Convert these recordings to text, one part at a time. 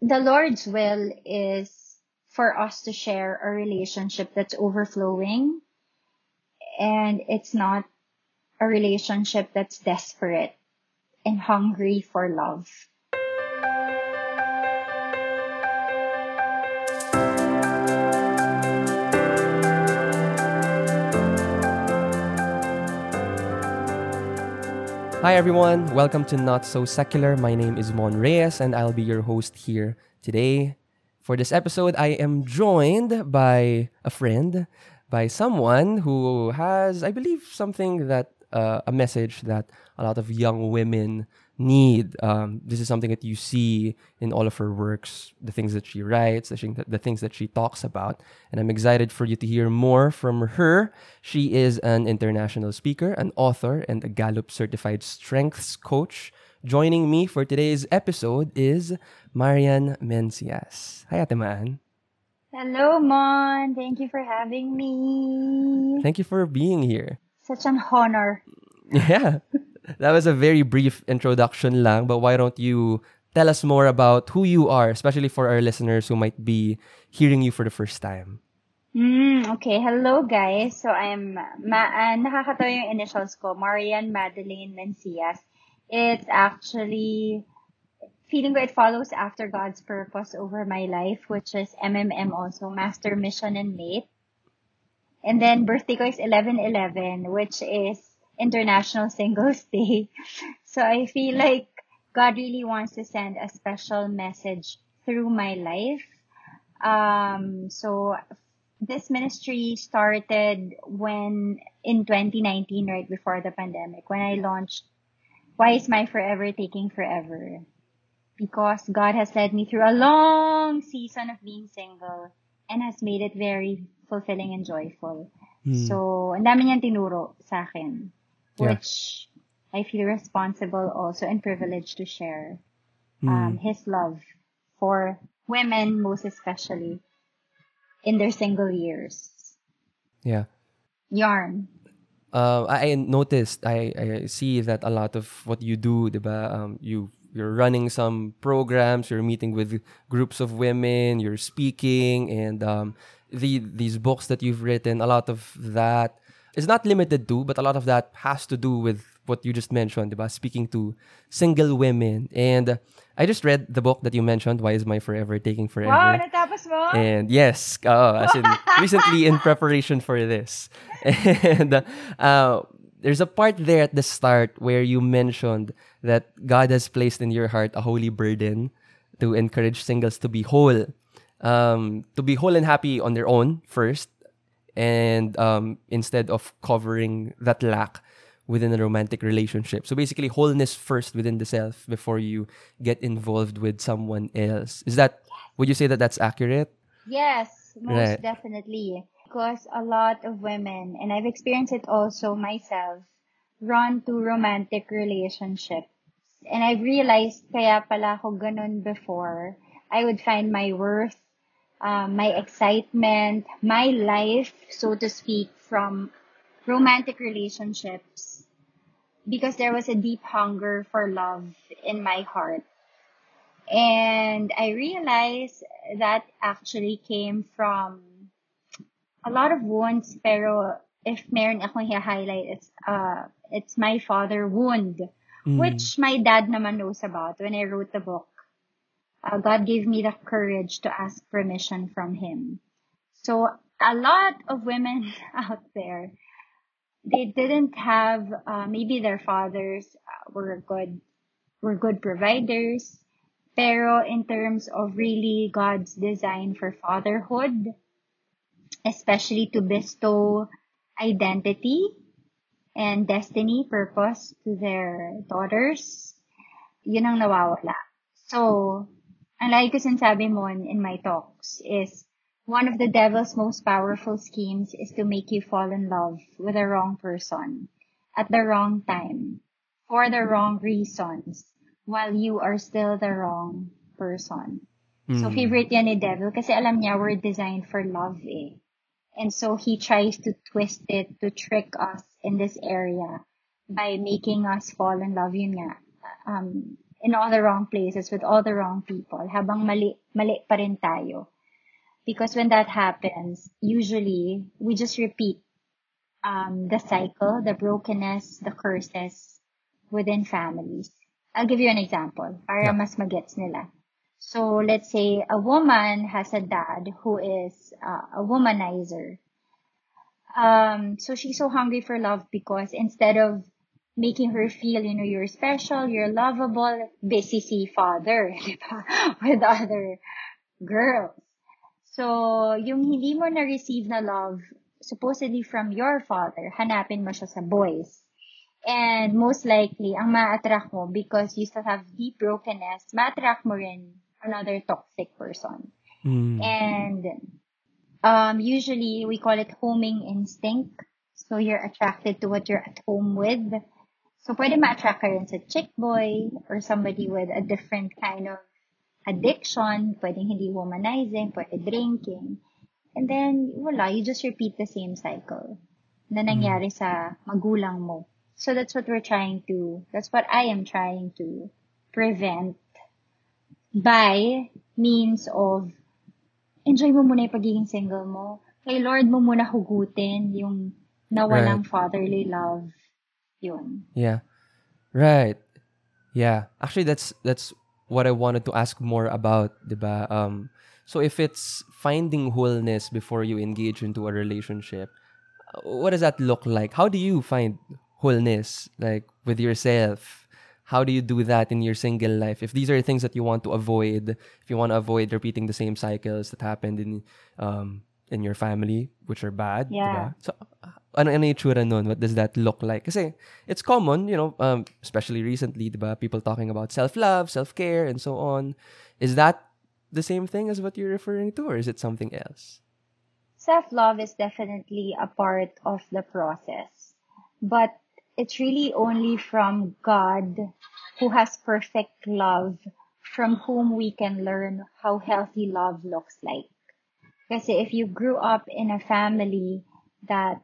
the Lord's will is for us to share a relationship that's overflowing and it's not a relationship that's desperate and hungry for love. Hi everyone, welcome to Not So Secular. My name is Mon Reyes and I'll be your host here today. For this episode, I am joined by a friend, by someone who has, I believe, something that uh, a message that a lot of young women need. Um, this is something that you see in all of her works, the things that she writes, the, the things that she talks about. And I'm excited for you to hear more from her. She is an international speaker, an author, and a Gallup certified strengths coach. Joining me for today's episode is Marianne Mencias. Hi, Ate Man. Hello, Mon. Thank you for having me. Thank you for being here. Such an honor. Yeah that was a very brief introduction lang, but why don't you tell us more about who you are, especially for our listeners who might be hearing you for the first time? Mm, okay. Hello, guys. So, I'm, ma- uh, nakakatawa yung initials ko, Marianne Madeline Mencias. It's actually, feeling ko it follows after God's purpose over my life, which is MMM also, Master Mission and Mate. And then, birthday ko is 11-11, which is International Singles Day. So I feel like God really wants to send a special message through my life. Um, so this ministry started when in 2019, right before the pandemic, when I launched Why is My Forever Taking Forever? Because God has led me through a long season of being single and has made it very fulfilling and joyful. Mm. So, ang dami niyang tinuro sa akin yeah. which I feel responsible also and privileged to share mm. um, his love for women, most especially in their single years. Yeah. Yarn. Uh, I noticed, I, I see that a lot of what you do, diba, um, you you're running some programs, you're meeting with groups of women, you're speaking, and um, the these books that you've written, a lot of that is not limited to, but a lot of that has to do with what you just mentioned, about speaking to single women. And I just read the book that you mentioned, Why Is My Forever Taking Forever? Wow, natapos mo? And yes, uh, as in recently in preparation for this. And uh, there's a part there at the start where you mentioned that God has placed in your heart a holy burden to encourage singles to be whole. Um, to be whole and happy on their own first, and um, instead of covering that lack within a romantic relationship. So basically, wholeness first within the self before you get involved with someone else. Is that, would you say that that's accurate? Yes, most right. definitely. Because a lot of women, and I've experienced it also myself, run to romantic relationships. And I've realized kaya pala ako ganun before. I would find my worth um, my excitement, my life, so to speak, from romantic relationships because there was a deep hunger for love in my heart. And I realized that actually came from a lot of wounds, pero if meron akong highlight, it's, uh, it's my father wound, mm. which my dad naman knows about when I wrote the book uh, God gave me the courage to ask permission from Him. So a lot of women out there, they didn't have, uh, maybe their fathers uh, were good, were good providers, pero in terms of really God's design for fatherhood, especially to bestow identity and destiny, purpose to their daughters, yun ang nawawala. So, And like ko sinasabi mo in my talks is one of the devil's most powerful schemes is to make you fall in love with the wrong person at the wrong time for the wrong reasons while you are still the wrong person. Mm. So hmm. favorite yan ni devil kasi alam niya we're designed for love eh. And so he tries to twist it to trick us in this area by making us fall in love yun nga. Um, in all the wrong places with all the wrong people habang mali, mali pa rin tayo. Because when that happens, usually we just repeat um, the cycle, the brokenness, the curses within families. I'll give you an example para Yeah. mas magets nila. So let's say a woman has a dad who is uh, a womanizer. Um, so she's so hungry for love because instead of making her feel, you know, you're special, you're lovable, busy si father, di ba? With other girls. So, yung hindi mo na-receive na love, supposedly from your father, hanapin mo siya sa boys. And most likely, ang ma-attract mo, because you still have deep brokenness, ma-attract mo rin another toxic person. Mm. And um, usually, we call it homing instinct. So, you're attracted to what you're at home with. So, pwede ma-attract ka rin sa chick boy or somebody with a different kind of addiction. Pwedeng hindi womanizing, pwede drinking. And then, wala, you just repeat the same cycle na nangyari sa magulang mo. So, that's what we're trying to, that's what I am trying to prevent by means of enjoy mo muna yung pagiging single mo. Kay Lord mo muna hugutin yung nawalang fatherly love. Yun. Yeah. Right. Yeah. Actually that's that's what I wanted to ask more about, 'di ba? Um so if it's finding wholeness before you engage into a relationship, uh, what does that look like? How do you find wholeness like with yourself? How do you do that in your single life? If these are things that you want to avoid, if you want to avoid repeating the same cycles that happened in um in your family, which are bad, Yeah. diba? So, uh, ano, ano yung nun? What does that look like? Kasi, it's common, you know, um, especially recently, diba? People talking about self-love, self-care, and so on. Is that the same thing as what you're referring to, or is it something else? Self-love is definitely a part of the process. But it's really only from God who has perfect love from whom we can learn how healthy love looks like. Kasi if you grew up in a family that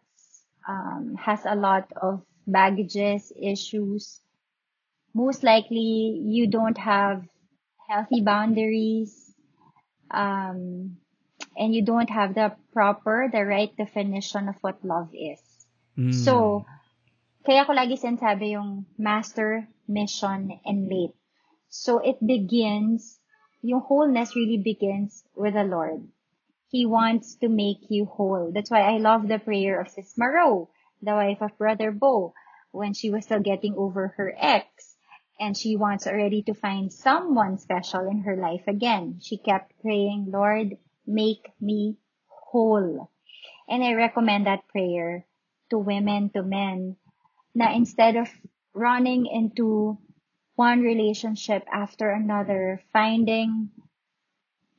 um, has a lot of baggages, issues, most likely you don't have healthy boundaries, um, and you don't have the proper, the right definition of what love is. Mm. So, kaya ko lagi sinasabi yung master, mission, and mate. So, it begins, yung wholeness really begins with the Lord. He wants to make you whole. That's why I love the prayer of Sis Marowe, the wife of Brother Bo, when she was still getting over her ex. And she wants already to find someone special in her life again. She kept praying, Lord, make me whole. And I recommend that prayer to women, to men, na instead of running into one relationship after another, finding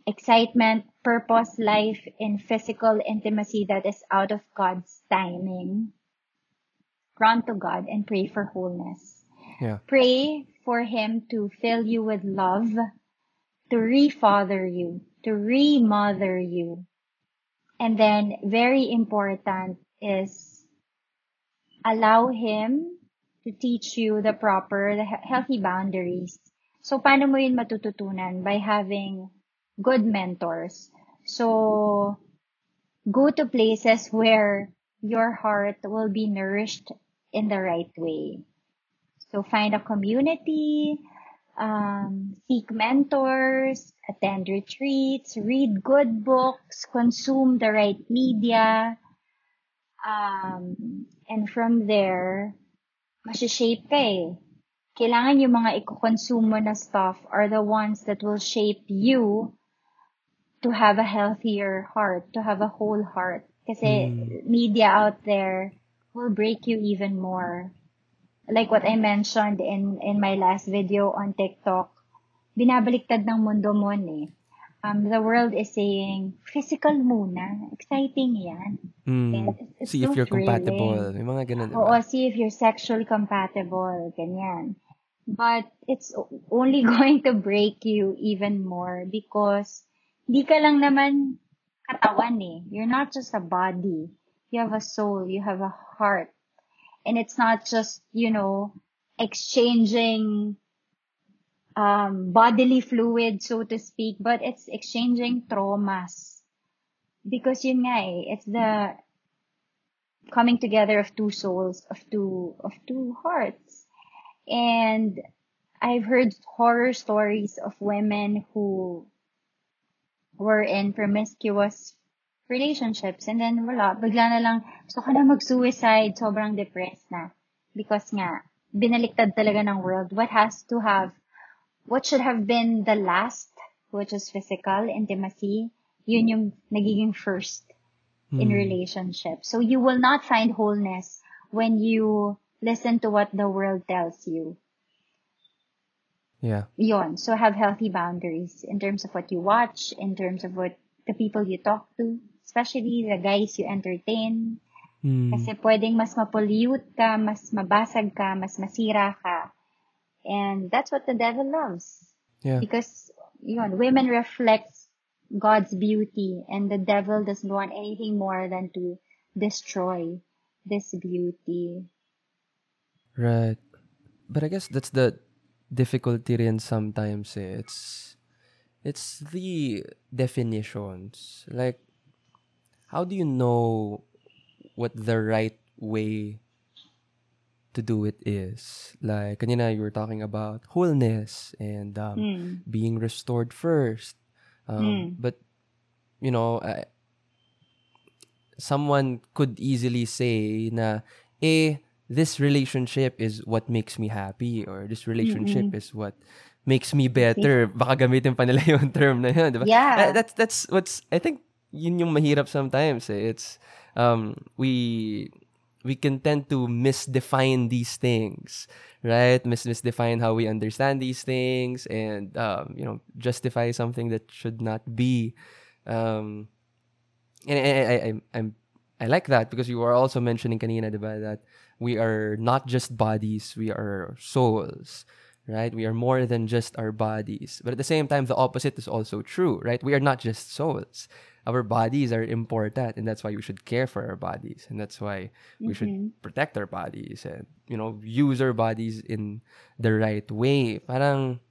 excitement, purpose, life in physical intimacy that is out of God's timing, run to God and pray for wholeness. Yeah. Pray for Him to fill you with love, to refather you, to remother you. And then, very important is allow Him to teach you the proper, the healthy boundaries. So, paano mo yun matututunan? By having good mentors. So, go to places where your heart will be nourished in the right way. So, find a community, um, seek mentors, attend retreats, read good books, consume the right media, um, and from there, masishape ka eh. Kailangan yung mga i-consume mo na stuff are the ones that will shape you to have a healthier heart, to have a whole heart. Kasi media out there will break you even more. Like what I mentioned in, in my last video on TikTok, binabaliktad ng mundo mo eh. Um, the world is saying, physical muna. Exciting yan. Mm. It's- See if you're compatible. May mga ganun, diba? Oo, see if you're sexually compatible, ganyan. But it's only going to break you even more because di ka lang naman katawan eh. You're not just a body. You have a soul. You have a heart. And it's not just, you know, exchanging um, bodily fluid, so to speak, but it's exchanging traumas. Because yun nga eh, it's the coming together of two souls, of two, of two hearts. And I've heard horror stories of women who were in promiscuous relationships and then wala, bigla na lang, gusto ko na mag-suicide, sobrang depressed na. Because nga, binaliktad talaga ng world. What has to have, what should have been the last, which is physical intimacy, yun yung nagiging first in Hmm. relationship. So you will not find wholeness when you listen to what the world tells you. Yeah. Yon. So have healthy boundaries in terms of what you watch, in terms of what the people you talk to, especially the guys you entertain. Hmm. Kasi pwedeng mas mapollute ka, mas mabasag ka, mas masira ka. And that's what the devil loves. Yeah. Because, yun, women reflects God's beauty and the devil doesn't want anything more than to destroy this beauty. Right. But I guess that's the difficulty rin sometimes eh. It's it's the definitions. Like how do you know what the right way to do it is? Like kanina you were talking about wholeness and um, Mm. being restored first. Um, Mm. But you know, I, someone could easily say na, eh, this relationship is what makes me happy or this relationship Mm-mm. is what makes me better. Baka gamitin pa nila yung term na yun, di ba? Yeah. That's, that's what's, I think, yun yung mahirap sometimes. Eh. It's, um, we, we can tend to misdefine these things, right? Mis misdefine how we understand these things and, um, you know, justify something that should not be. Um, and I, I, I, I'm, I like that because you are also mentioning kanina, diba, that we are not just bodies, we are souls, right? We are more than just our bodies. But at the same time, the opposite is also true, right? We are not just souls. Our bodies are important, and that's why we should care for our bodies, and that's why we should Mhm. protect our bodies and you know use our bodies in the right way. Parang,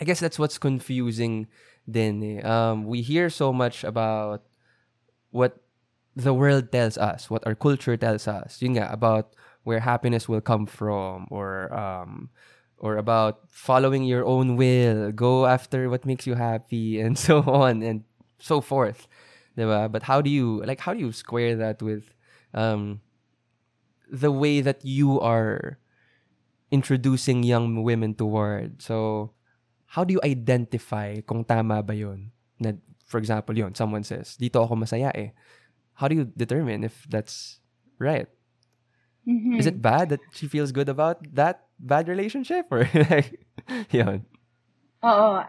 I guess that's what's confusing. Then eh. um, we hear so much about what the world tells us, what our culture tells us. Yun nga, about where happiness will come from or um or about following your own will, go after what makes you happy and so on and so forth. Diba? But how do you like how do you square that with um the way that you are introducing young women toward? So how do you identify kung tama ba yun? Na, for example, yun, someone says, dito ako masaya eh. How do you determine if that's right? Mhm. Is it bad that she feels good about that bad relationship? Or like, yun. Oh,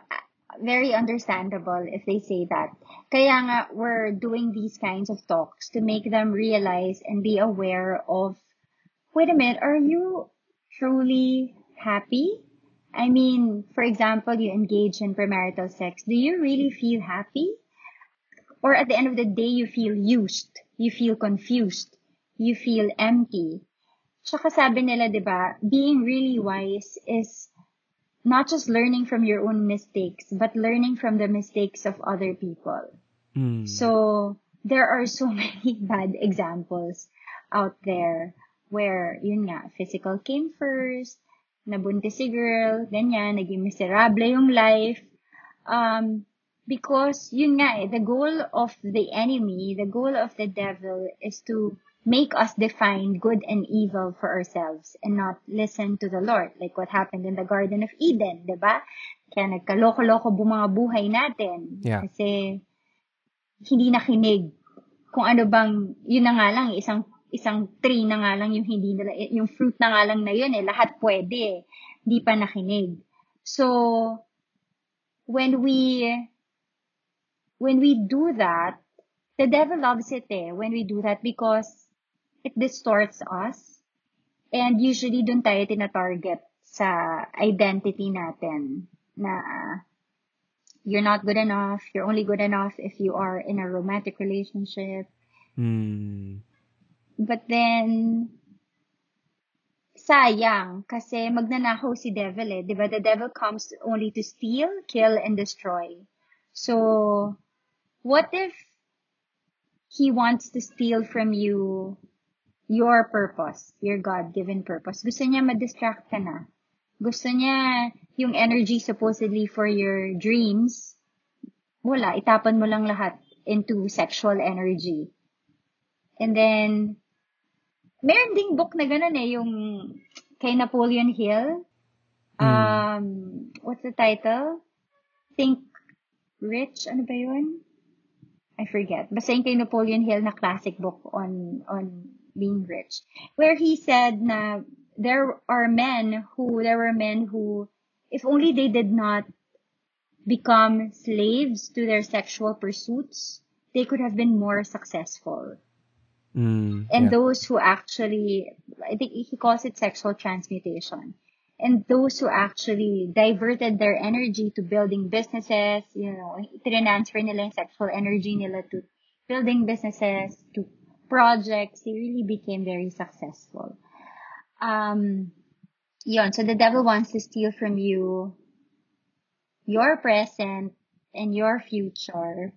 very understandable if they say that. Kaya nga, we're doing these kinds of talks to make them realize and be aware of, wait a minute, are you truly happy? I mean, for example, you engage in premarital sex. Do you really feel happy? Or at the end of the day, you feel used. You feel confused. You feel empty. Tsaka sabi nila, di ba, being really wise is not just learning from your own mistakes, but learning from the mistakes of other people. Mm. So there are so many bad examples out there where, yun nga, physical came first, nabuntis si girl, ganyan, naging miserable yung life. Um, because, yun nga eh, the goal of the enemy, the goal of the devil is to make us define good and evil for ourselves and not listen to the Lord. Like what happened in the Garden of Eden, 'di ba? Kaya nagkaloko-loko mga buhay natin. Yeah. Kasi hindi nakinig kung ano bang, yun na nga lang, isang isang tree na nga lang yung hindi nila, yung fruit na nga lang na yun eh, lahat pwede eh. Hindi pa nakinig. So, when we, when we do that, the devil loves it eh, when we do that because it distorts us. And usually dun tayo tina-target sa identity natin na you're not good enough, you're only good enough if you are in a romantic relationship. Mm. But then, sayang kasi magnanakaw si devil eh. Diba? The devil comes only to steal, kill, and destroy. So, what if he wants to steal from you your purpose, your God-given purpose? Gusto niya ma-distract ka na. Gusto niya yung energy supposedly for your dreams, wala, itapan mo lang lahat into sexual energy. And then, meron ding book na ganun eh, yung kay Napoleon Hill. Hmm. Um, what's the title? Think Rich, ano ba yun? I forget. Basta yung kay Napoleon Hill na classic book on, on being rich. Where he said na there are men who, there were men who, if only they did not become slaves to their sexual pursuits, they could have been more successful. Mm, and yeah. those who actually i think he calls it sexual transmutation and those who actually diverted their energy to building businesses you know transfer nila yung sexual energy nila to building businesses to projects they really became very successful um yon so the devil wants to steal from you your present and your future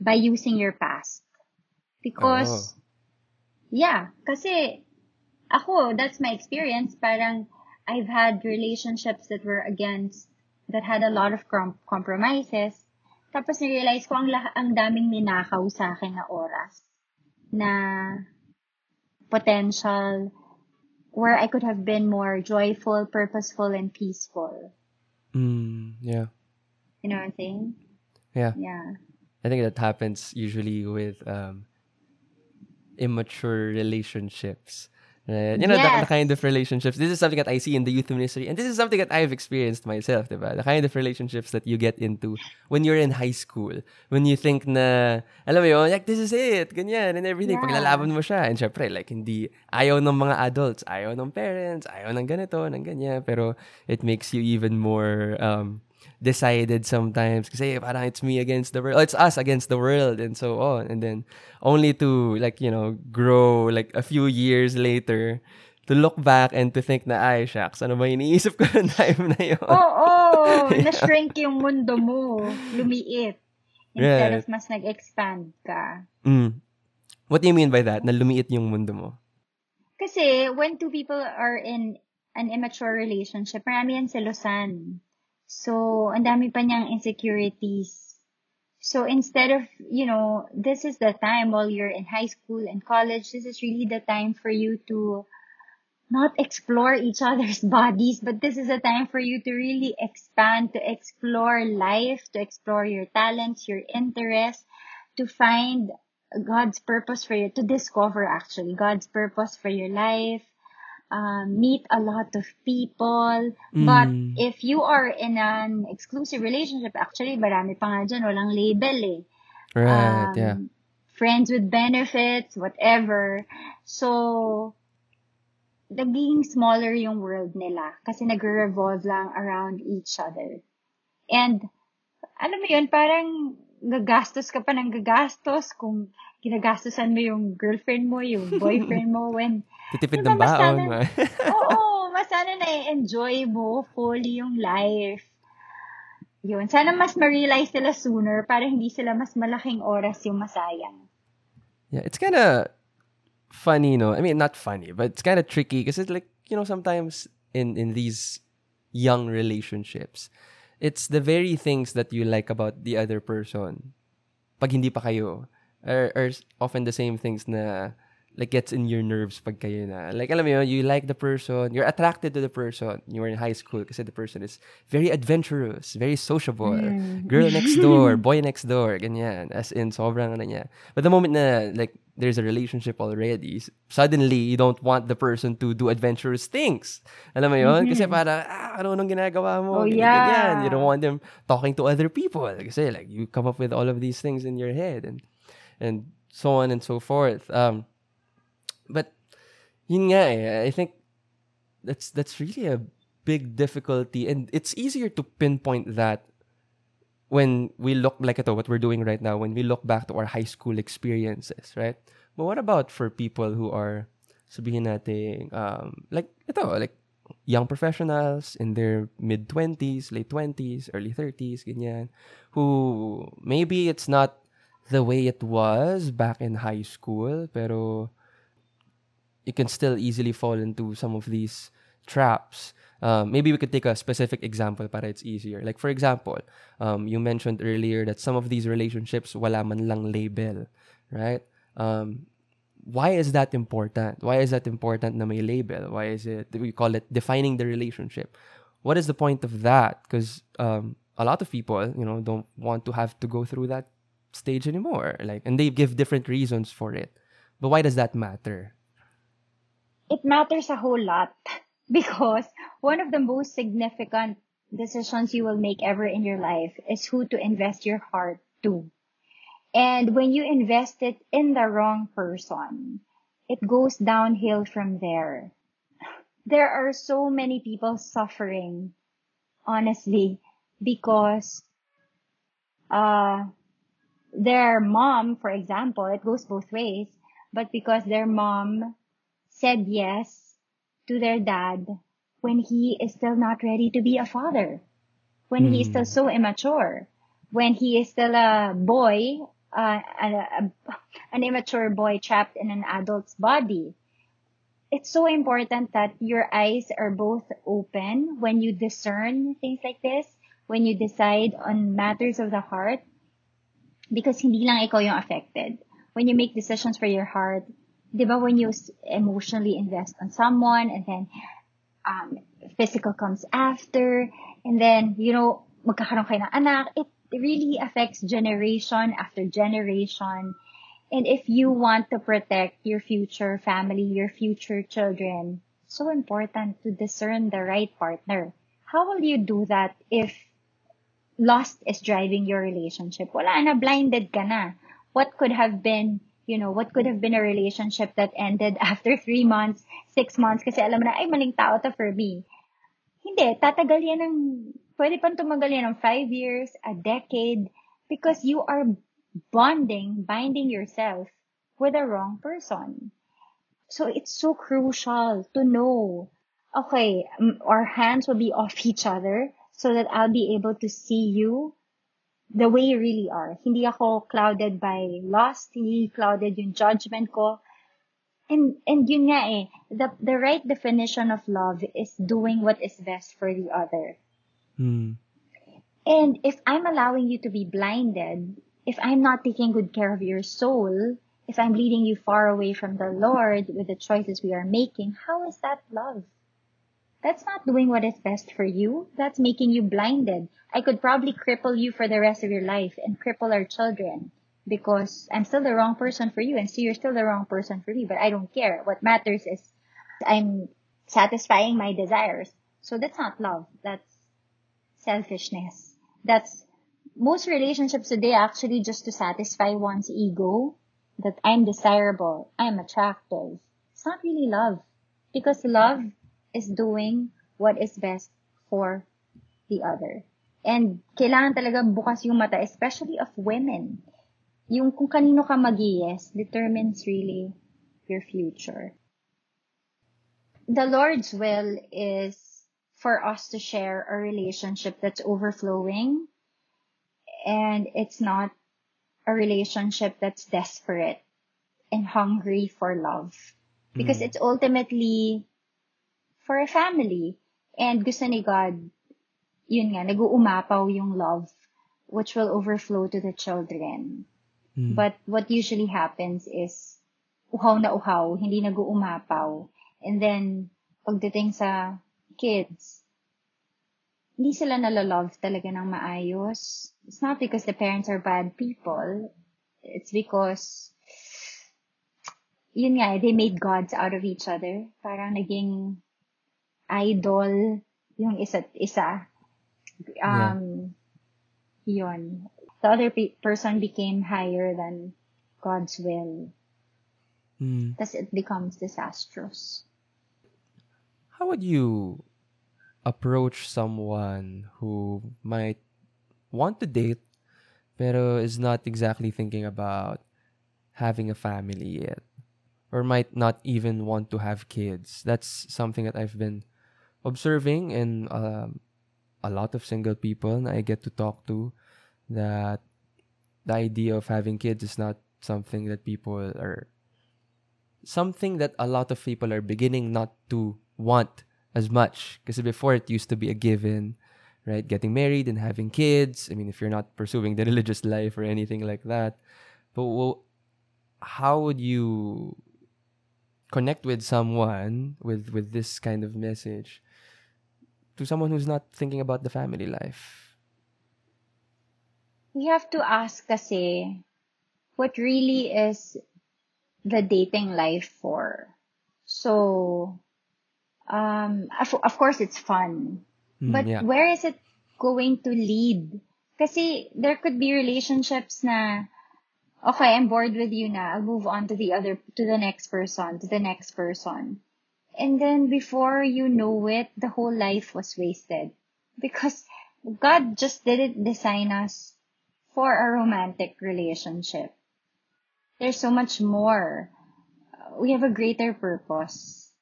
by using your past because Oh. Yeah, kasi ako, that's my experience. Parang I've had relationships that were against, that had a lot of com- compromises. Tapos na-realize ko ang, lah- ang daming ninakaw sa akin na oras na potential where I could have been more joyful, purposeful, and peaceful. Mm, yeah. You know what I'm saying? Yeah. Yeah. I think that happens usually with um, immature relationships. Right? You know, the, the Yes. kind of relationships. This is something that I see in the youth ministry, and this is something that I've experienced myself, diba? The kind of relationships that you get into when you're in high school. When you think na, alam mo yun, like, this is it, ganyan, and everything. Yeah. Paglalaban mo siya. And syempre, like, hindi, ayaw ng mga adults, ayaw ng parents, ayaw ng ganito, ng ganyan. Pero it makes you even more um, decided sometimes kasi parang it's me against the world. Oh, it's us against the world and so on. And then only to like, you know, grow like a few years later to look back and to think na, ay, shucks, ano ba iniisip ko ng time na yun? Oo, na-shrink yung mundo mo. Lumiit. Instead Right. of mas nag-expand ka. Mm. What do you mean by that? Na lumiit yung mundo mo? Kasi when two people are in an immature relationship, marami yan selosan. So, ang dami pa niyang insecurities. So, instead of, you know, this is the time while you're in high school and college, this is really the time for you to not explore each other's bodies, but this is a time for you to really expand, to explore life, to explore your talents, your interests, to find God's purpose for you, to discover actually God's purpose for your life, um, meet a lot of people. But Mm. if you are in an exclusive relationship, actually, marami pa nga dyan, walang label eh. Right, Um, yeah. Friends with benefits, whatever. So, naging smaller yung world nila kasi nagre-revolve lang around each other. And, alam mo yun, parang gagastos ka pa ng gagastos kung ginagastosan mo yung girlfriend mo, yung boyfriend mo, when, Titipid Diba, ng mas baon. sana- oo, mas sana na-enjoy mo fully yung life. Yun, sana mas ma-realize sila sooner para hindi sila mas malaking oras yung masayang. Yeah, it's kind of funny, no. I mean, not funny, but it's kind of tricky because it's like you know sometimes in in these young relationships, it's the very things that you like about the other person. Pag hindi pa kayo, are, are often the same things na like gets in your nerves pag kayo na. Like alam mo yun, you like the person, you're attracted to the person. You were in high school kasi the person is very adventurous, very sociable. Girl next door, boy next door, ganyan. As in, sobrang ano niya. But the moment na like there's a relationship already, suddenly you don't want the person to do adventurous things. Alam mo yun? Kasi para, ah, ano nung ginagawa mo? Oh, Ganyan, yeah. ganyan. You don't want them talking to other people. Kasi like, you come up with all of these things in your head and and so on and so forth. Um, but yun nga eh, I think that's that's really a big difficulty and it's easier to pinpoint that when we look like ito, what we're doing right now, when we look back to our high school experiences, right? But what about for people who are sabihin natin, um, like, ito, like, young professionals in their mid-20s, late 20s, early 30s, ganyan, who maybe it's not the way it was back in high school, pero you can still easily fall into some of these traps. Um, maybe we could take a specific example para it's easier. Like for example, um, you mentioned earlier that some of these relationships wala man lang label, right? Um, why is that important? Why is that important na may label? Why is it we call it defining the relationship? What is the point of that? Because um, a lot of people, you know, don't want to have to go through that stage anymore. Like, and they give different reasons for it. But why does that matter? It matters a whole lot because one of the most significant decisions you will make ever in your life is who to invest your heart to. And when you invest it in the wrong person, it goes downhill from there. There are so many people suffering, honestly, because uh, their mom, for example, it goes both ways, but because their mom said yes to their dad when he is still not ready to be a father, when mm. he is still hmm. so immature, when he is still a boy, uh, a, a, an immature boy trapped in an adult's body. It's so important that your eyes are both open when you discern things like this, when you decide on matters of the heart, because hindi lang ikaw yung affected. When you make decisions for your heart, di ba when you emotionally invest on someone and then um, physical comes after and then, you know, magkakaroon kayo ng anak, it really affects generation after generation. And if you want to protect your future family, your future children, so important to discern the right partner. How will you do that if lust is driving your relationship. Wala na, blinded ka na. What could have been, you know, what could have been a relationship that ended after three months, six months, kasi alam mo na, ay, maling tao to for me. Hindi, tatagal yan ng, pwede pang tumagal yan ng five years, a decade, because you are bonding, binding yourself with the wrong person. So it's so crucial to know, okay, our hands will be off each other so that I'll be able to see you the way you really are. Hindi ako clouded by lust, hindi clouded yung judgment ko. And, and yun nga eh, the, the right definition of love is doing what is best for the other. Hmm. And if I'm allowing you to be blinded, if I'm not taking good care of your soul, if I'm leading you far away from the Lord with the choices we are making, how is that love? That's not doing what is best for you. That's making you blinded. I could probably cripple you for the rest of your life and cripple our children because I'm still the wrong person for you and so you're still the wrong person for me, but I don't care. What matters is I'm satisfying my desires. So that's not love. That's selfishness. That's most relationships today actually just to satisfy one's ego that I'm desirable, I'm attractive. It's not really love because love is doing what is best for the other. And kailangan talaga bukas yung mata, especially of women. Yung kung kanino ka mag yes determines really your future. The Lord's will is for us to share a relationship that's overflowing and it's not a relationship that's desperate and hungry for love. Because mm. it's ultimately for a family. And gusto ni God, yun nga, nag-uumapaw yung love, which will overflow to the children. Mm. But what usually happens is, uhaw na uhaw, hindi nag-uumapaw. And then, pagdating sa kids, hindi sila nalalove talaga ng maayos. It's not because the parents are bad people. It's because, yun nga, they made gods out of each other. Parang naging idol yung isa't isa. Um, yeah. yun. The other pe- person became higher than God's will. Mm. Thus it becomes disastrous. How would you approach someone who might want to date pero is not exactly thinking about having a family yet? or might not even want to have kids. That's something that I've been observing in um, a lot of single people I get to talk to that the idea of having kids is not something that people are something that a lot of people are beginning not to want as much. Because before it used to be a given right? Getting married and having kids. I mean if you're not pursuing the religious life or anything like that. But well, how would you connect with someone with with this kind of message to someone who's not thinking about the family life we have to ask kasi what really is the dating life for. So, um, of, of course, it's fun. Mm, but yeah. where is it going to lead? Kasi there could be relationships na, okay, I'm bored with you na. I'll move on to the other, to the next person, to the next person. And then before you know it, the whole life was wasted. Because God just didn't design us for a romantic relationship. There's so much more. We have a greater purpose.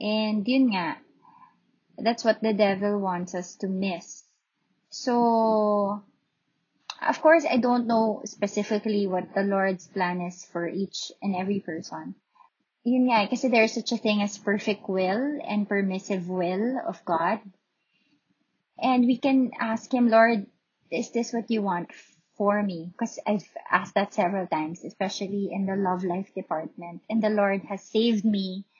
And yun nga, that's what the devil wants us to miss. So, of course, I don't know specifically what the Lord's plan is for each and every person. Yun nga, eh, kasi there's such a thing as perfect will and permissive will of God. And we can ask Him, Lord, is this what you want for me? Because I've asked that several times, especially in the love life department. And the Lord has saved me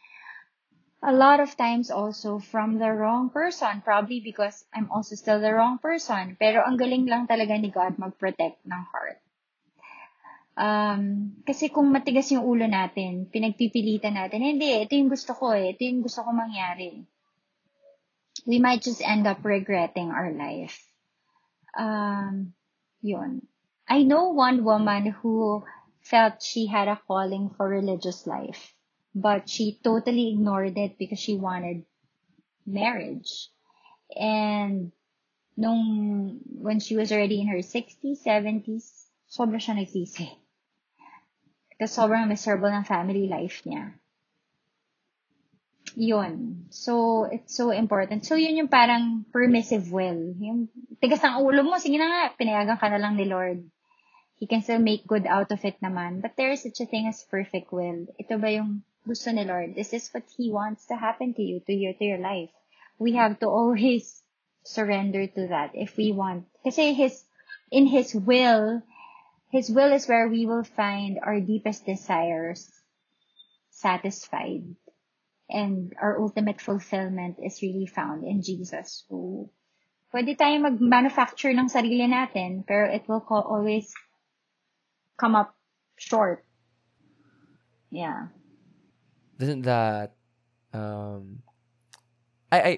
a lot of times also from the wrong person. Probably because I'm also still the wrong person. Pero ang galing lang talaga ni God mag-protect ng heart. Um, kasi kung matigas yung ulo natin, pinagpipilitan natin, hindi, ito yung gusto ko eh, ito yung gusto ko mangyari. We might just end up regretting our life. Um, yun. I know one woman who felt she had a calling for religious life, but she totally ignored it because she wanted marriage. And nung, when she was already in her 60s, 70s, sobra siya nagsisi. Kasi sobrang miserable ng family life niya. Yun. So, it's so important. So, yun yung parang permissive will. Yung tigas ng ulo mo, sige na nga, pinayagan ka na lang ni Lord. He can still make good out of it naman. But there is such a thing as perfect will. Ito ba yung gusto ni Lord? This is what He wants to happen to you, to your, to your life. We have to always surrender to that if we want. Kasi His, in His will, His will is where we will find our deepest desires satisfied and our ultimate fulfillment is really found in Jesus. So, pwede tayo mag-manufacture ng sarili natin, pero it will always come up short. Yeah. Doesn't that um I I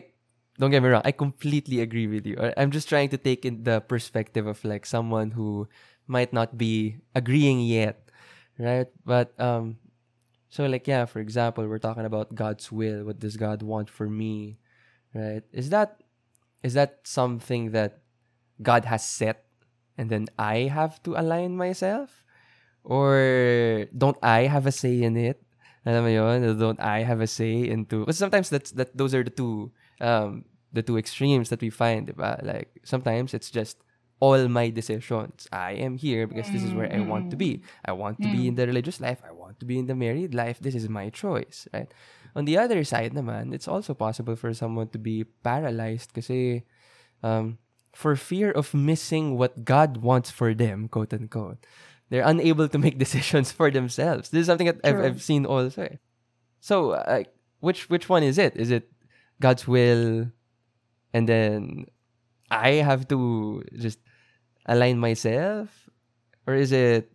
don't get me wrong, I completely agree with you. I'm just trying to take in the perspective of like someone who might not be agreeing yet, right? But um so like yeah, for example, we're talking about God's will. What does God want for me? Right? Is that is that something that God has set and then I have to align myself? Or don't I have a say in it? Alam? Don't I have a say into... But sometimes that's, that those are the two um, the two extremes that we find, diba? Like, sometimes it's just all my decisions. I am here because this is where I want to be. I want to be in the religious life. I want to be in the married life. This is my choice, right? On the other side naman, it's also possible for someone to be paralyzed kasi um, for fear of missing what God wants for them, quote unquote. They're unable to make decisions for themselves. This is something that I've. I've seen also. So, uh, which which one is it? Is it God's will, and then I have to just align myself, or is it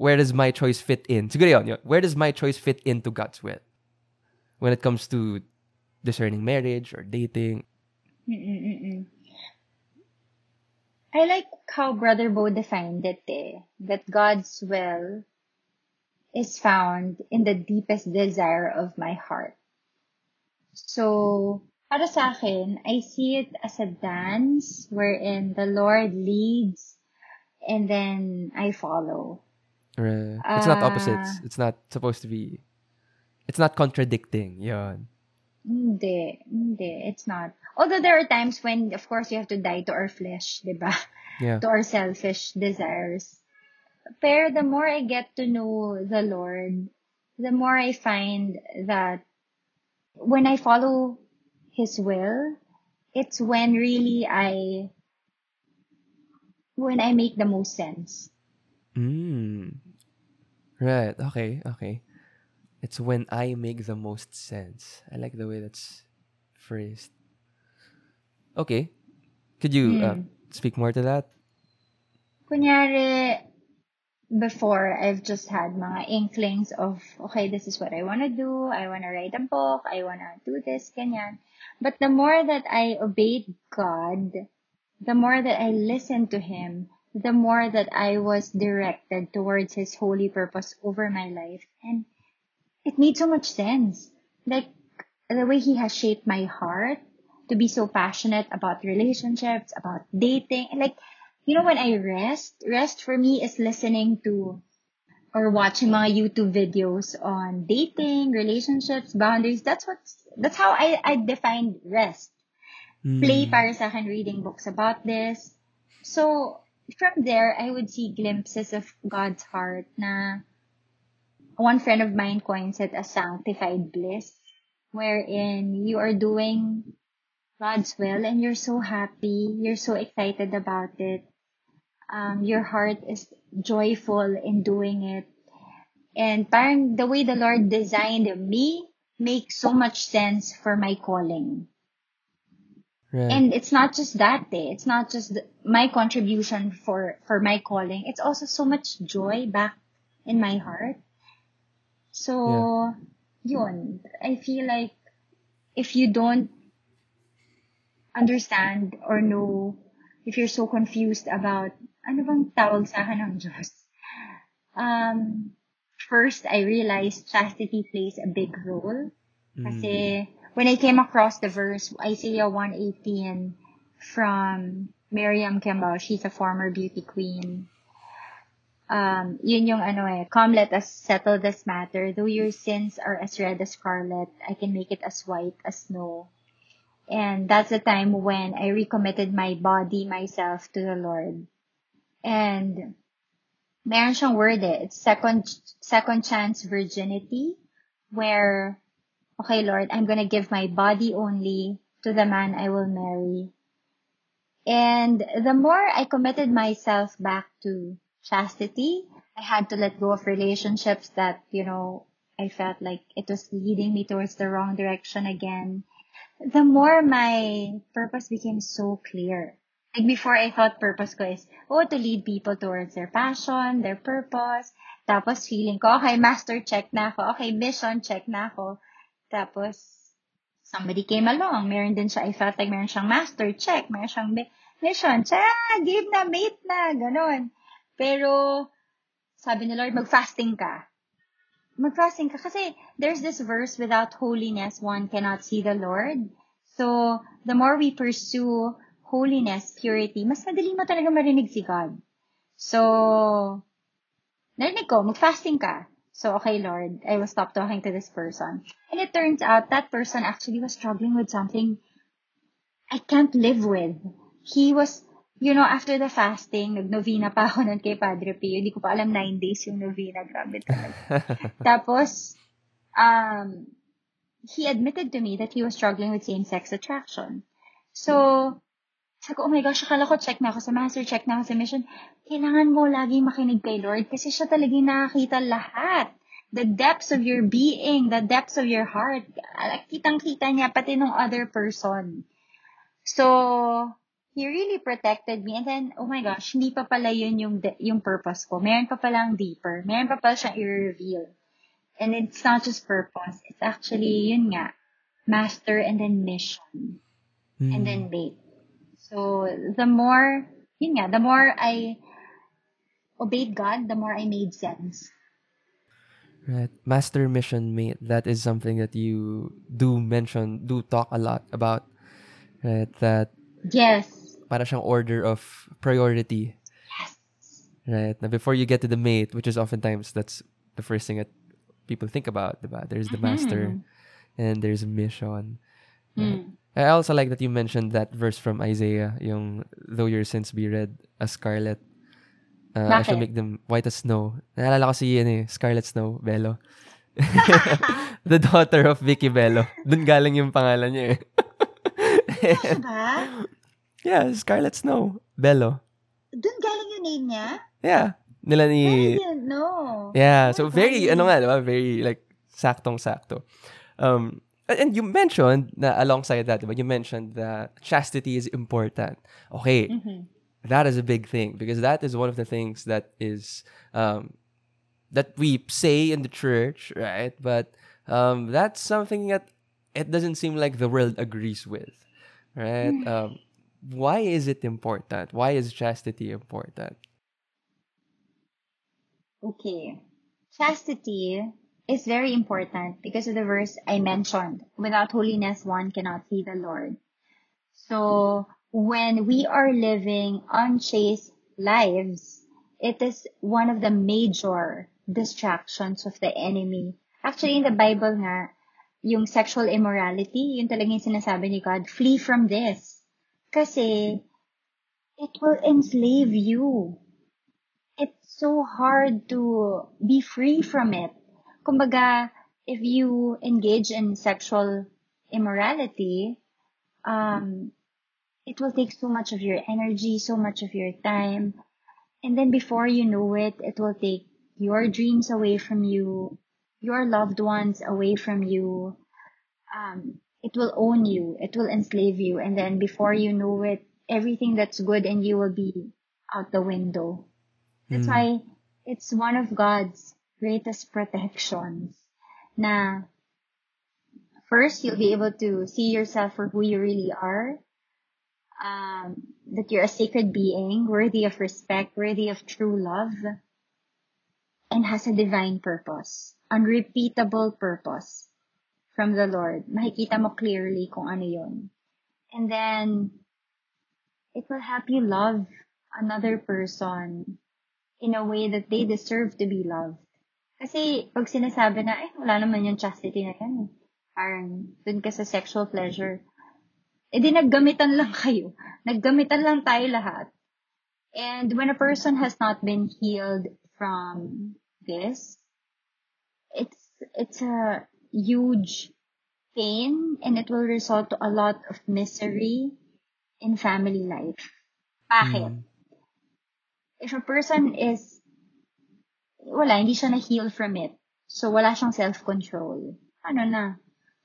where does my choice fit in? Where does my choice fit into God's will when it comes to discerning marriage or dating? Mm-mm-mm. I like how Brother Bo defined it eh, that God's will is found in the deepest desire of my heart. So, para sa akin, I see it as a dance wherein the Lord leads and then I follow. Right. It's not opposites. Ah. It's not supposed to be. It's not contradicting. Yun. Hindi, hindi, it's not. Although there are times when, of course, you have to die to our flesh, di ba? Yeah. To our selfish desires. Pero the more I get to know the Lord, the more I find that when I follow His will, it's when really I, when I make the most sense. Mm. Right. Okay. Okay. It's when I make the most sense. I like the way that's phrased. Okay. Could you uh, Hmm. speak more to that? Kunyari, before, I've just had mga inklings of, okay, this is what I want to do. I want to write a book. I want to do this, ganyan. But the more that I obeyed God, the more that I listened to Him, the more that I was directed towards His holy purpose over my life. And it made so much sense. Like, the way He has shaped my heart to be so passionate about relationships, about dating, like, you know, when I rest, rest for me is listening to or watching mga YouTube videos on dating, relationships, boundaries. That's what, that's how I, I defined rest. Play Mm. para sa akin reading books about this. So, from there, I would see glimpses of God's heart na one friend of mine coins it as sanctified bliss, wherein you are doing God's will and you're so happy, you're so excited about it. Um, your heart is joyful in doing it. And parang the way the Lord designed me makes so much sense for my calling. Right. And it's not just that day. It's not just the, my contribution for, for my calling. It's also so much joy back in my heart. So, yun. I feel like if you don't understand or know, if you're so confused about ano bang tawag sa akin ng Diyos, um, first, I realized chastity plays a big role. Mm. When I came across the verse, Isaiah 118 from Miriam Quiambao, she's a former beauty queen. Um, yun yung ano eh, come let us settle this matter. Though your sins are as red as scarlet, I can make it as white as snow. And that's the time when I recommitted my body, myself to the Lord. And meron siyang word eh. It's second, second chance virginity where okay, Lord, I'm to give my body only to the man I will marry. And the more I committed myself back to chastity, I had to let go of relationships that, you know, I felt like it was leading me towards the wrong direction again. The more my purpose became so clear. Like before, I thought purpose ko is, oh, to lead people towards their passion, their purpose. Tapos feeling ko, okay, master check na ako. Okay, mission check na ako. Tapos, somebody came along. Meron din siya, I felt like meron siyang master check. Meron siyang mi- mission. Check! Give na, mate na. Ganon. Pero, sabi ni Lord, mag-fasting ka. Mag-fasting ka. Kasi, there's this verse, without holiness, one cannot see the Lord. So, the more we pursue holiness, purity, mas madali mo talaga marinig si God. So, narinig ko, mag-fasting ka. So, okay, Lord, I will stop talking to this person. And it turns out that person actually was struggling with something I can't live with. He was, you know, after the fasting, nag-novena pa ako nun kay Padre Pio. Hindi ko pa alam nine days yung novena. Grabe talaga. Tapos, um, he admitted to me that he was struggling with same-sex attraction. So, sabi ko, oh my gosh, akala ko check na ako sa master, check na ako sa mission. Kailangan mo laging makinig kay Lord kasi siya talaga nakakita lahat. The depths of your being, the depths of your heart. Kitang-kita niya pati nung other person. So, he really protected me. And then, oh my gosh, hindi pa pala yun yung, yung purpose ko. Meron pa palang deeper. Meron pa pala siyang i-reveal. And it's not just purpose. It's actually, yun nga, master and then mission. And then mate. So, the more, yun nga, the more I obeyed God, the more I made sense. Right. Master mission mate. That is something that you do mention, do talk a lot about. Right. That Yes. para siyang order of priority. Yes. Right. Now, before you get to the mate, which is oftentimes that's the first thing that people think about, diba? There's the master and there's a mission. Right? Mm. I also like that you mentioned that verse from Isaiah, yung though your sins be red as scarlet, uh, I shall make them white as snow. Naalala ko si ano eh, Scarlet Snow, Bello. the daughter of Vicky Bello. Dun galing yung pangalan niya eh. Diba? yeah, Scarlet Snow, Bello. Doon galing yung name niya? Yeah. Nila I ni... didn't know. Yeah, so very, ano nga, diba? Very, like, saktong-sakto. Um, and you mentioned, na alongside that, but You mentioned that chastity is important. Okay, Mhm. that is a big thing because that is one of the things that is um, that we say in the church, right? But um, that's something that it doesn't seem like the world agrees with, right? Um, why is it important? Why is chastity important? Okay. Chastity is very important because of the verse I mentioned. Without holiness, one cannot see the Lord. So, when we are living unchaste lives, it is one of the major distractions of the enemy. Actually, in the Bible nga, yung sexual immorality, yun talaga yung sinasabi ni God, flee from this. Kasi, it will enslave you it's so hard to be free from it. Kumbaga, if you engage in sexual immorality, um, it will take so much of your energy, so much of your time. And then before you know it, it will take your dreams away from you, your loved ones away from you. Um, it will own you. It will enslave you. And then before you know it, everything that's good in you will be out the window. That's Mm. why it's one of God's greatest protections. Na first, you'll be able to see yourself for who you really are. Um, that you're a sacred being, worthy of respect, worthy of true love, and has a divine purpose, unrepeatable purpose from the Lord. Makikita mo clearly kung ano yun. And then, it will help you love another person in a way that they deserve to be loved. Kasi pag sinasabi na, eh, wala naman yung chastity na yan. eh. Parang, dun ka sa sexual pleasure. Eh di naggamitan lang kayo. Naggamitan lang tayo lahat. And when a person has not been healed from this, it's, it's a huge pain and it will result to a lot of misery in family life. Bakit? Mm. if a person is wala, hindi siya na-heal from it. So, wala siyang self-control. Ano na?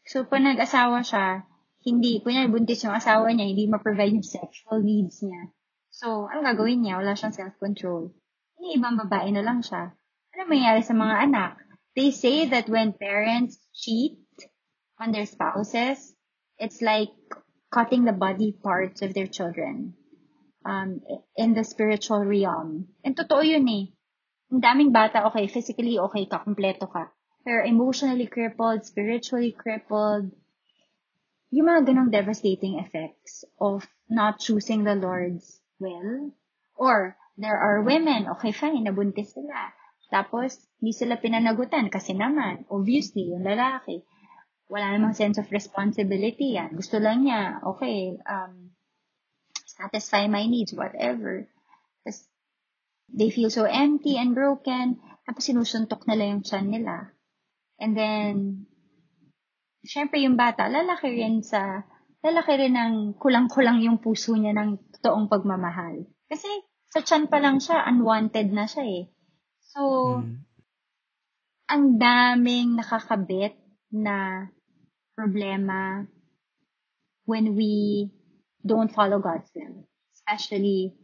So, pag nag-asawa siya, hindi, kunya buntis yung asawa niya, hindi ma-provide yung sexual needs niya. So, ano gagawin niya? Wala siyang self-control. Hindi, ibang babae na lang siya. Ano mangyayari sa mga anak? They say that when parents cheat on their spouses, it's like cutting the body parts of their children um, in the spiritual realm. And totoo yun eh. Ang daming bata, okay, physically okay ka, kompleto ka. Pero emotionally crippled, spiritually crippled, yung mga ganong devastating effects of not choosing the Lord's will. Or, there are women, okay fine, nabuntis sila. Tapos, hindi sila pinanagutan kasi naman, obviously, yung lalaki, wala namang sense of responsibility yan. Gusto lang niya, okay, um, satisfy my needs, whatever. Tapos, they feel so empty and broken. Tapos, sinusuntok nila yung tiyan nila. And then, syempre yung bata, lalaki rin sa, lalaki rin ng kulang-kulang yung puso niya ng totoong pagmamahal. Kasi, sa tiyan pa lang siya, unwanted na siya eh. So, Mm. ang daming nakakabit na problema when we don't follow God's will, especially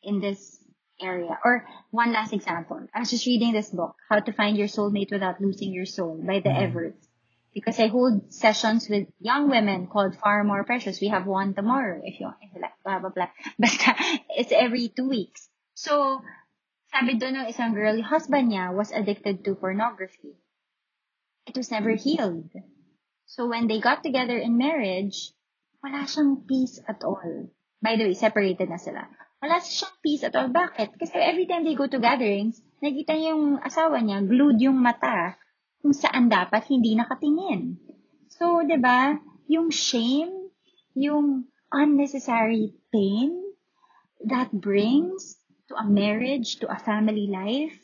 in this area. Or one last example. I was just reading this book, How to Find Your Soulmate Without Losing Your Soul by the Mhm. Everts. Because I hold sessions with young women called Far More Precious. We have one tomorrow if you, if you like, blah, blah, blah. Basta, it's every two weeks. So, sabi doon ng isang girl, yung husband niya was addicted to pornography. It was never healed. So when they got together in marriage, wala siyang peace at all. By the way, separated na sila. Wala siyang peace at all. Bakit? Kasi every time they go to gatherings, nakita niya yung asawa niya, glued yung mata kung saan dapat hindi nakatingin. So, 'di ba? Yung shame, yung unnecessary pain that brings to a marriage, to a family life,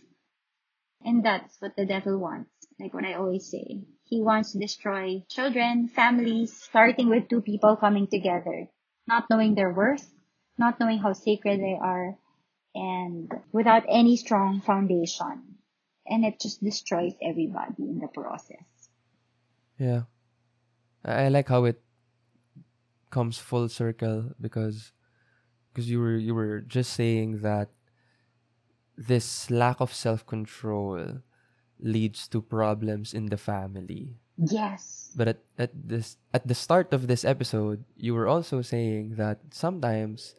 and that's what the devil wants. Like what I always say. He wants to destroy children, families, starting with two people coming together, not knowing their worth, not knowing how sacred they are, and without any strong foundation. And it just destroys everybody in the process. Yeah. I like how it comes full circle because because you were you were just saying that this lack of self-control leads to problems in the family. Yes. But at, at this at the start of this episode, you were also saying that sometimes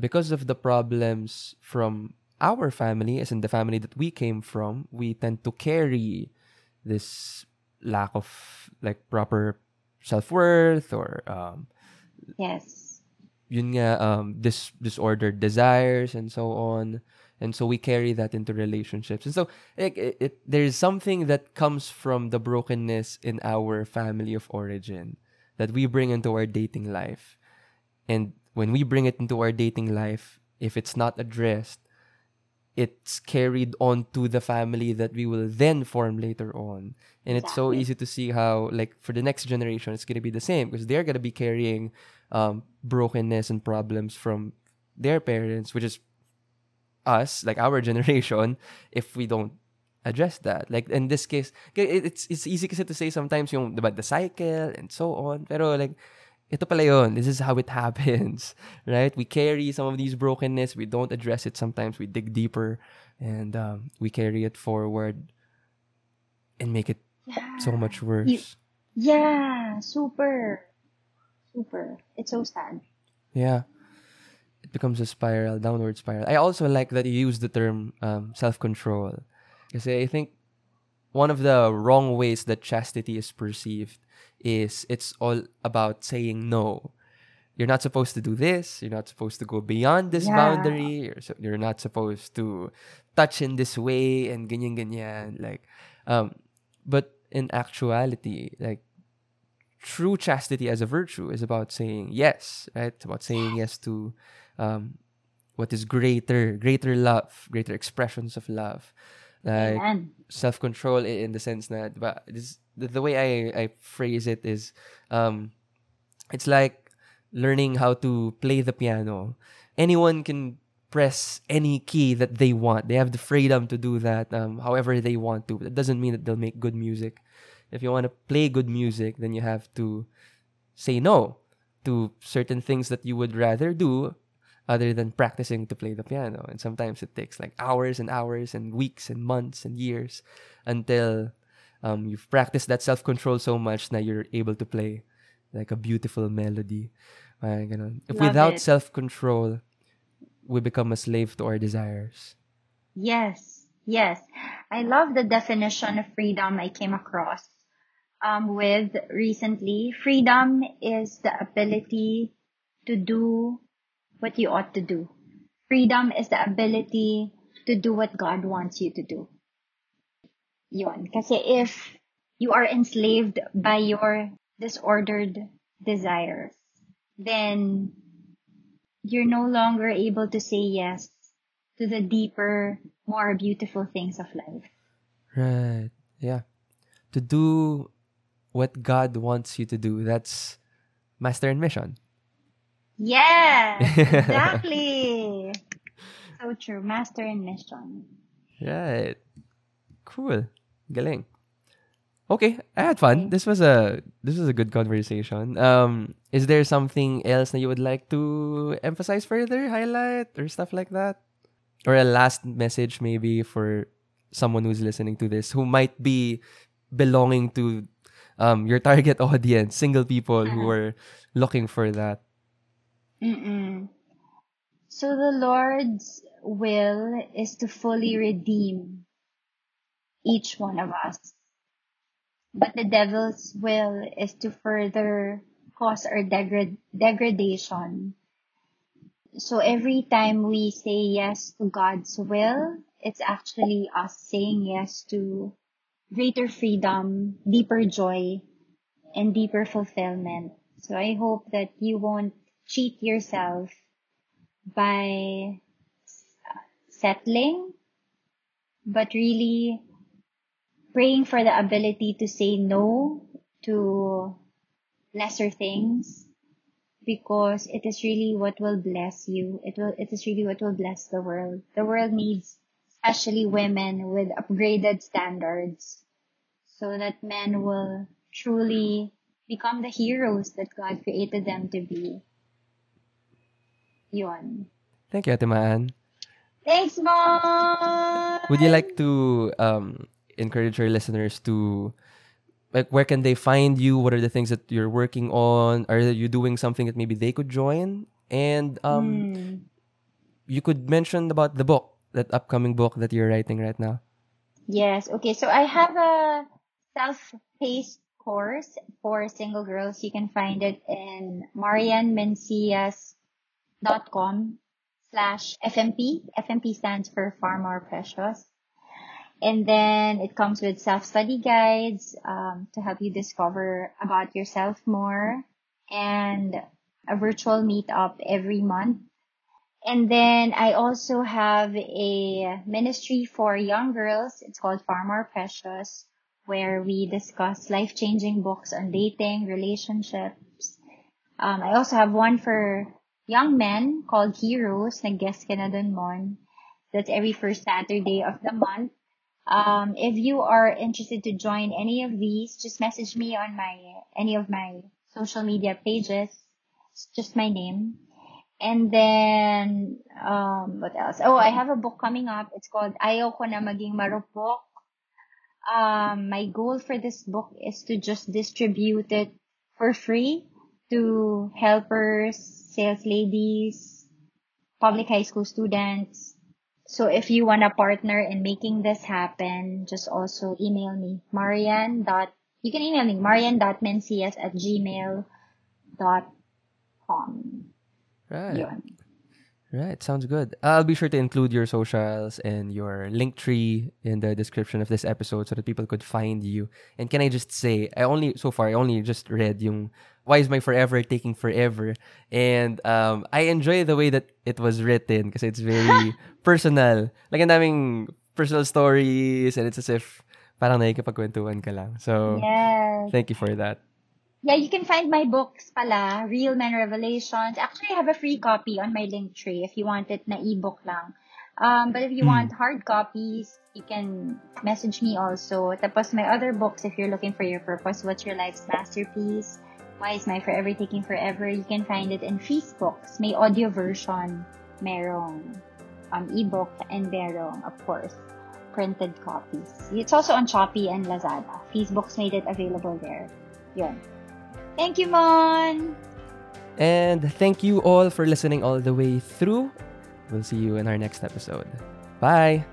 because of the problems from our family, as in the family that we came from, we tend to carry this lack of like proper self-worth or um Yes. yun nga um dis disordered desires and so on. And so we carry that into relationships. And so like it, it, there's something that comes from the brokenness in our family of origin that we bring into our dating life. And when we bring it into our dating life if it's not addressed it's carried on to the family that we will then form later on. And it's so easy to see how like for the next generation it's going to be the same because they're going to be carrying um, brokenness and problems from their parents which is us like our generation if we don't address that. Like in this case it's it's easy kasi to say sometimes yung diba, the cycle and so on pero like ito pala yun. This is how it happens, right? We carry some of these brokenness. We don't address it sometimes. We dig deeper and um, we carry it forward and make it so much worse. Yeah, super. Super. It's so sad. Yeah. It becomes a spiral, downward spiral. I also like that you use the term um, self-control. Because I think one of the wrong ways that chastity is perceived is it's all about saying no. You're not supposed to do this. You're not supposed to go beyond this Yeah. boundary. You're, so, you're not supposed to touch in this way and ganyan ganyan. Like, um, but in actuality, like true chastity as a virtue is about saying yes, right? It's about saying yes to um, what is greater, greater love, greater expressions of love. Like self control in the sense that but this the, the way I, I phrase it is um it's like learning how to play the piano. Anyone can press any key that they want. They have the freedom to do that um, however they want to. But it doesn't mean that they'll make good music. If you want to play good music, then you have to say no to certain things that you would rather do other than practicing to play the piano. And sometimes it takes like hours and hours and weeks and months and years until um, you've practiced that self control so much that you're able to play like a beautiful melody. Parang ganun. If Love without it. self control, we become a slave to our desires. Yes, yes. I love the definition of freedom I came across um, with recently. Freedom is the ability to do what you ought to do. Freedom is the ability to do what God wants you to do. Yun. Kasi if you are enslaved by your disordered desires, then you're no longer able to say yes to the deeper, more beautiful things of life. Right. Yeah. To do what God wants you to do. That's master and mission. Yes, exactly. so true. Master and mission. Right. Cool. Galing. Okay, I had fun. This was a this was a good conversation. Um, is there something else that you would like to emphasize further, highlight, or stuff like that, or a last message maybe for someone who's listening to this who might be belonging to um your target audience, single people who are looking for that. Mm-mm. So the Lord's will is to fully redeem each one of us. But the devil's will is to further cause our degrad- degradation So every time we say yes to God's will, it's actually us saying yes to greater freedom, deeper joy, and deeper fulfillment. So I hope that you won't cheat yourself by settling, but really praying for the ability to say no to lesser things because it is really what will bless you. It will, it is really what will bless the world. The world needs especially women with upgraded standards so that men will truly become the heroes that God created them to be. Yun. Thank you, Ate Maan. Thanks, Mon! Would you like to um, encourage your listeners to like where can they find you? What are the things that you're working on? Are you doing something that maybe they could join? And um, Hmm. you could mention about the book, that upcoming book that you're writing right now. Yes. Okay. So I have a self-paced course for single girls. You can find it in mariannemencias.com slash FMP. FMP stands for Far More Precious. And then it comes with self-study guides um, to help you discover about yourself more and a virtual meetup every month. And then I also have a ministry for young girls. It's called Far More Precious, where we discuss life-changing books on dating, relationships. Um, I also have one for young men called Heroes. Nag-guest ka na dun, Mon. That's every first Saturday of the month. Um, if you are interested to join any of these, just message me on my any of my social media pages. It's just my name. And then, um, what else? Oh, I have a book coming up. It's called Ayaw Ko Na Maging Marupok. Um, my goal for this book is to just distribute it for free to helpers, sales ladies, public high school students. So if you want to partner in making this happen, just also email me, Marian dot, you can email me, marian.mencias at gmail dot com. Right. Yun. Right, sounds good. I'll be sure to include your socials and your link tree in the description of this episode so that people could find you. And can I just say, I only so far I only just read yung Why is my forever taking forever? And um I enjoy the way that it was written because it's very personal. Like ang daming personal stories and it's as if parang nakikipagkwentuhan ka lang. So Yes. thank you for that. Yeah, you can find my books pala, Real Men Revelations. Actually, I have a free copy on my link tree if you want it na ebook lang. Um, but if you Hmm. want hard copies, you can message me also. Tapos my other books, if you're looking for your purpose, What's Your Life's Masterpiece? Why is My Forever Taking Forever? You can find it in Facebooks. Books. May audio version, merong um, ebook, and merong, of course, printed copies. It's also on Shopee and Lazada. Facebooks made it available there. Yun. Thank you, Mon! And thank you all for listening all the way through. We'll see you in our next episode. Bye.